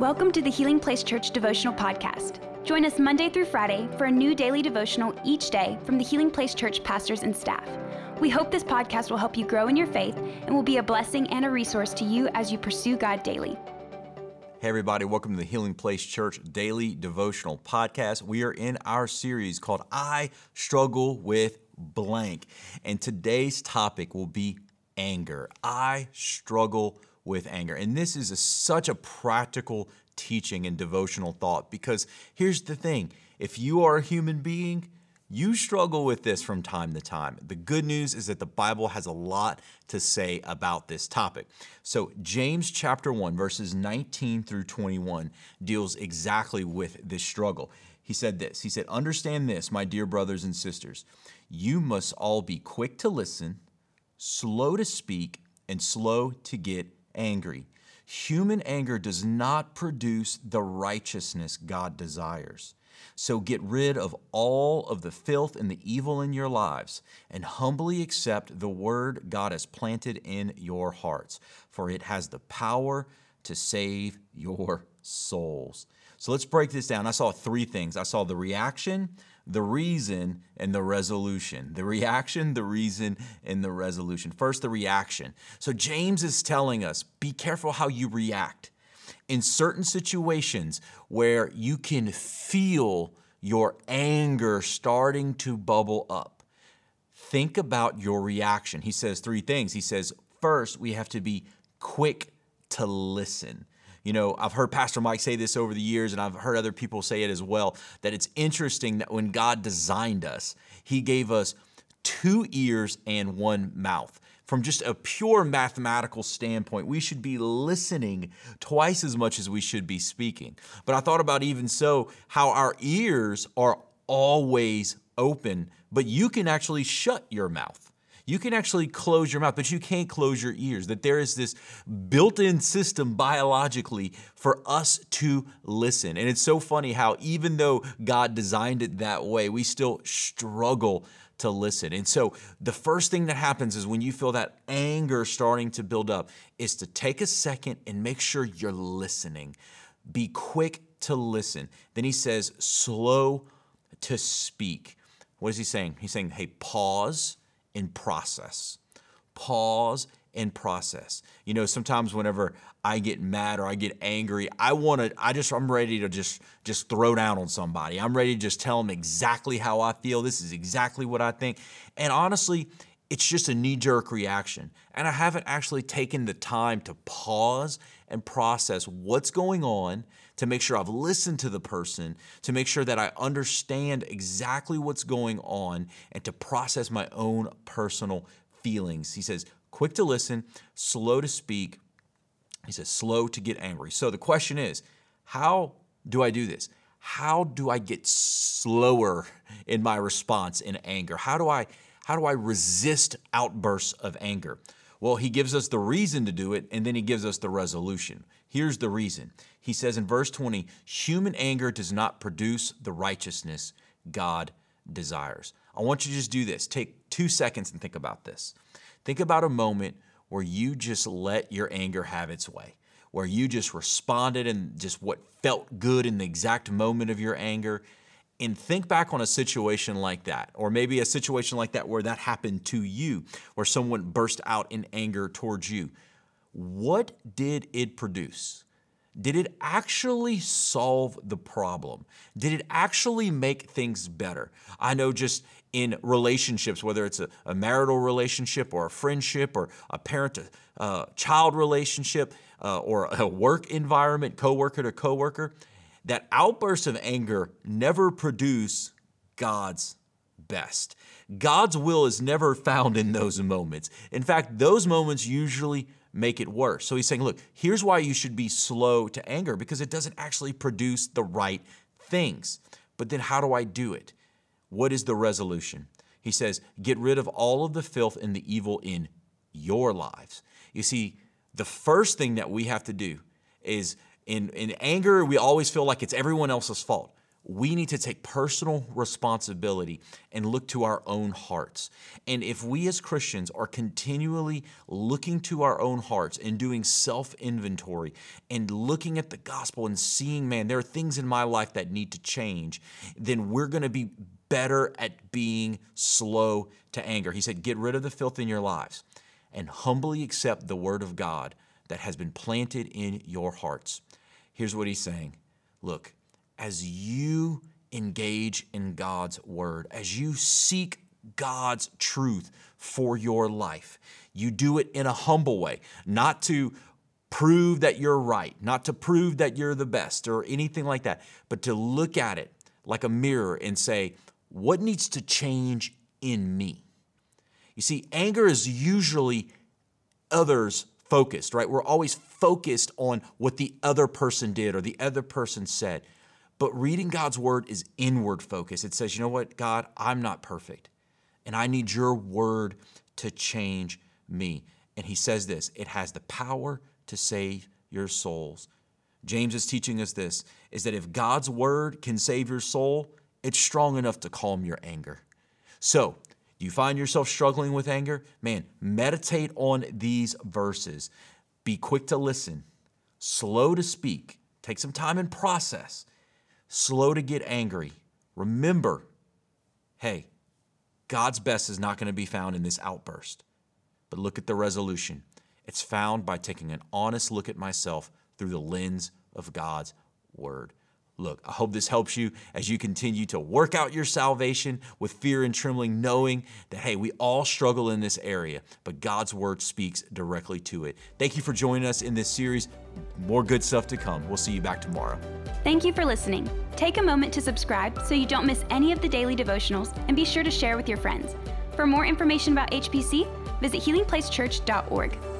Welcome to the Healing Place Church Devotional Podcast. Join us Monday through Friday for a new daily devotional each day from the Healing Place Church pastors and staff. We hope this podcast will help you grow in your faith and will be a blessing and a resource to you as you pursue God daily. Hey, everybody, welcome to the Healing Place Church Daily Devotional Podcast. We are in our series called I Struggle with Blank. And today's topic will be anger. I struggle with anger. And this is a, such a practical teaching and devotional thought because here's the thing if you are a human being, you struggle with this from time to time. The good news is that the Bible has a lot to say about this topic. So, James chapter 1, verses 19 through 21 deals exactly with this struggle. He said this He said, Understand this, my dear brothers and sisters. You must all be quick to listen, slow to speak, and slow to get angry. Human anger does not produce the righteousness God desires. So get rid of all of the filth and the evil in your lives and humbly accept the word God has planted in your hearts, for it has the power to save your souls. So let's break this down. I saw three things I saw the reaction, the reason, and the resolution. The reaction, the reason, and the resolution. First, the reaction. So James is telling us be careful how you react. In certain situations where you can feel your anger starting to bubble up, think about your reaction. He says three things. He says, first, we have to be quick to listen. You know, I've heard Pastor Mike say this over the years, and I've heard other people say it as well that it's interesting that when God designed us, He gave us two ears and one mouth. From just a pure mathematical standpoint, we should be listening twice as much as we should be speaking. But I thought about even so how our ears are always open, but you can actually shut your mouth. You can actually close your mouth, but you can't close your ears. That there is this built in system biologically for us to listen. And it's so funny how, even though God designed it that way, we still struggle to listen. And so the first thing that happens is when you feel that anger starting to build up is to take a second and make sure you're listening. Be quick to listen. Then he says, slow to speak. What is he saying? He's saying, hey, pause and process. Pause and process. You know, sometimes whenever I get mad or I get angry, I want to I just I'm ready to just just throw down on somebody. I'm ready to just tell them exactly how I feel. This is exactly what I think. And honestly, it's just a knee jerk reaction. And I haven't actually taken the time to pause and process what's going on to make sure I've listened to the person, to make sure that I understand exactly what's going on, and to process my own personal feelings. He says, quick to listen, slow to speak. He says, slow to get angry. So the question is, how do I do this? How do I get slower in my response in anger? How do I how do I resist outbursts of anger? Well, he gives us the reason to do it, and then he gives us the resolution. Here's the reason. He says in verse 20, human anger does not produce the righteousness God desires. I want you to just do this. Take two seconds and think about this. Think about a moment where you just let your anger have its way, where you just responded and just what felt good in the exact moment of your anger and think back on a situation like that, or maybe a situation like that where that happened to you, where someone burst out in anger towards you. What did it produce? Did it actually solve the problem? Did it actually make things better? I know just in relationships, whether it's a, a marital relationship or a friendship or a parent to uh, child relationship uh, or a work environment, coworker to coworker, that outbursts of anger never produce God's best. God's will is never found in those moments. In fact, those moments usually make it worse. So he's saying, look, here's why you should be slow to anger because it doesn't actually produce the right things. But then how do I do it? What is the resolution? He says, get rid of all of the filth and the evil in your lives. You see, the first thing that we have to do is in, in anger, we always feel like it's everyone else's fault. we need to take personal responsibility and look to our own hearts. And if we as Christians are continually looking to our own hearts and doing self inventory and looking at the gospel and seeing, man, there are things in my life that need to change, then we're going to be better at being slow to anger. He said, Get rid of the filth in your lives and humbly accept the word of God that has been planted in your hearts. Here's what he's saying Look, as you engage in God's word, as you seek God's truth for your life, you do it in a humble way, not to prove that you're right, not to prove that you're the best or anything like that, but to look at it like a mirror and say, what needs to change in me? You see, anger is usually others focused, right? We're always focused on what the other person did or the other person said. But reading God's word is inward focus. It says, you know what, God, I'm not perfect, and I need your word to change me. And he says this it has the power to save your souls. James is teaching us this is that if God's word can save your soul, it's strong enough to calm your anger. So, you find yourself struggling with anger? Man, meditate on these verses. Be quick to listen, slow to speak, take some time and process, slow to get angry. Remember, hey, God's best is not going to be found in this outburst. But look at the resolution. It's found by taking an honest look at myself through the lens of God's word. Look, I hope this helps you as you continue to work out your salvation with fear and trembling, knowing that, hey, we all struggle in this area, but God's word speaks directly to it. Thank you for joining us in this series. More good stuff to come. We'll see you back tomorrow. Thank you for listening. Take a moment to subscribe so you don't miss any of the daily devotionals and be sure to share with your friends. For more information about HPC, visit healingplacechurch.org.